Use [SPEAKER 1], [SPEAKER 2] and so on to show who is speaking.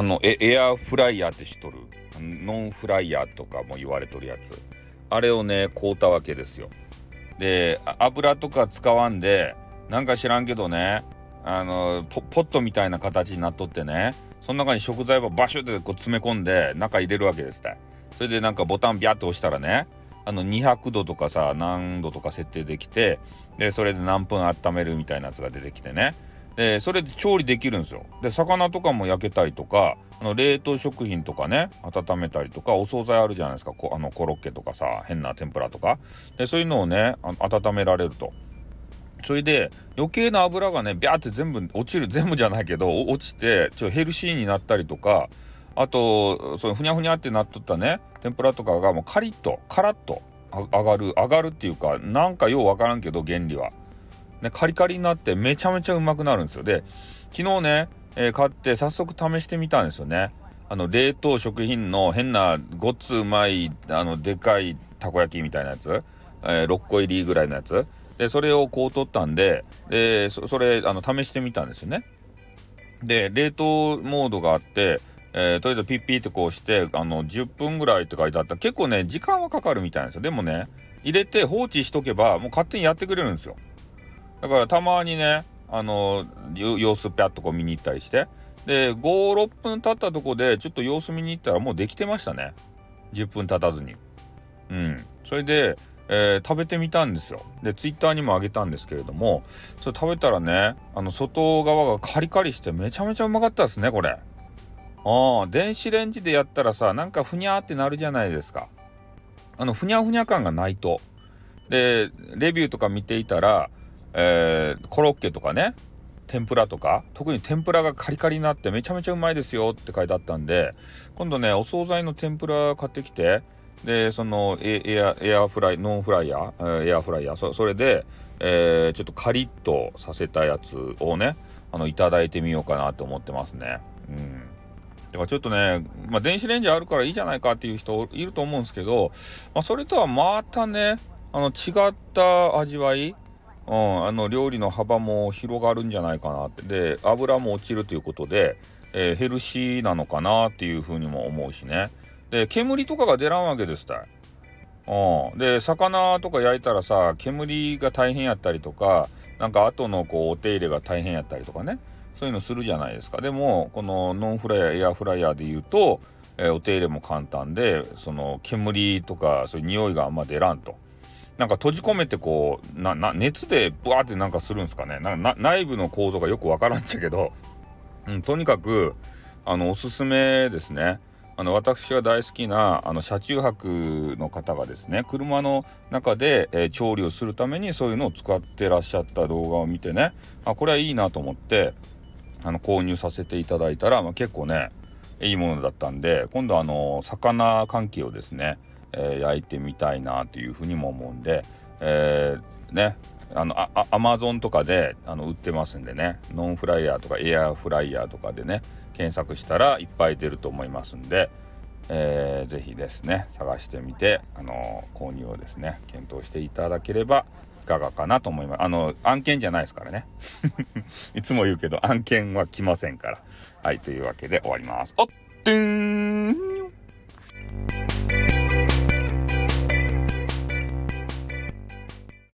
[SPEAKER 1] あのエエアフライヤーって知っとる？ノンフライヤーとかも言われとるやつ。あれをね買うたわけですよ。で油とか使わんでなんか知らんけどねあのポットみたいな形になっとってねその中に食材をバシュってこう詰め込んで中入れるわけですって。それでなんかボタンビャッと押したらねあの200度とかさ何度とか設定できてでそれで何分温めるみたいなやつが出てきてね。でそれで調理できるんですよ。で魚とかも焼けたりとかあの冷凍食品とかね温めたりとかお惣菜あるじゃないですか。こあのコロッケとかさ変な天ぷらとか。でそういうのをね温められると。それで余計な油がねビャーって全部落ちる。全部じゃないけど落ちてちょヘルシーになったりとかあとそのふにゃふにゃってなっとったね天ぷらとかがもうカリッとカラッと上がる上がるっていうかなんかようわからんけど原理は。ね、カリカリになってめちゃめちゃうまくなるんですよ。で昨日ね、えー、買って早速試してみたんですよね。あの冷凍食品の変なごっつうまいあのでかいたこ焼きみたいなやつ、えー、6個入りぐらいのやつでそれをこう取ったんででそれあの試してみたんですよね。で冷凍モードがあって、えー、とりあえずピッピーってこうしてあの10分ぐらいって書いてあった結構ね時間はかかるみたいなんですよでもね入れて放置しとけばもう勝手にやってくれるんですよだからたまにねあの様子ぴゃっとこう見に行ったりしてで56分経ったとこでちょっと様子見に行ったらもうできてましたね。10分経たずに。うん。それでえー、食べてみたんですよ。でツイッターにもあげたんですけれどもそれ食べたらねあの外側がカリカリしてめちゃめちゃうまかったですねこれ。あ電子レンジでやったらさなんかふにゃーってなるじゃないですか。あのふにゃふにゃ感がないと。でレビューとか見ていたら、えー、コロッケとかね天ぷらとか特に天ぷらがカリカリになってめちゃめちゃうまいですよって書いてあったんで今度ねお惣菜の天ぷら買ってきてでそのエアエアフライノンフライヤーエアフライヤーそれで、えー、ちょっとカリッとさせたやつをねあのいただいてみようかなと思ってますね。うんだかちょっとね、まあ、電子レンジあるからいいじゃないかっていう人いると思うんですけど、まあ、それとはまたねあの違った味わい、うん、あの料理の幅も広がるんじゃないかなって。で油も落ちるということで、えー、ヘルシーなのかなっていうふうにも思うしね。で煙とかが出らんわけですたい。うん、で魚とか焼いたらさ煙が大変やったりとかなんか後のこうお手入れが大変やったりとかね。そういうのするじゃないですか。でもこのノンフライヤーエアフライヤーで言うと、えー、お手入れも簡単でその煙とかそういう匂いがあんま出らんと。なんか閉じ込めてこうなな熱でブワーってなんかするんですかねな内部の構造がよくわからんっちゃけど、うん、とにかくあのおすすめですね。あの私が大好きなあの車中泊の方がですね車の中で、えー、調理をするためにそういうのを使ってらっしゃった動画を見てねあこれはいいなと思ってあの購入させていただいたら、まあ、結構ねいいものだったんで今度あの魚関係をですね、えー、焼いてみたいなというふうにも思うんで、えー、ねあのあアマゾンとかであの売ってますんでねノンフライヤーとかエアフライヤーとかでね検索したらいっぱい出ると思いますんで、えー、ぜひですね探してみて、あの購入をですね検討していただければいかがかなと思います。あの案件じゃないですからね。いつも言うけど案件は来ませんから。はいというわけで終わります。おっとーん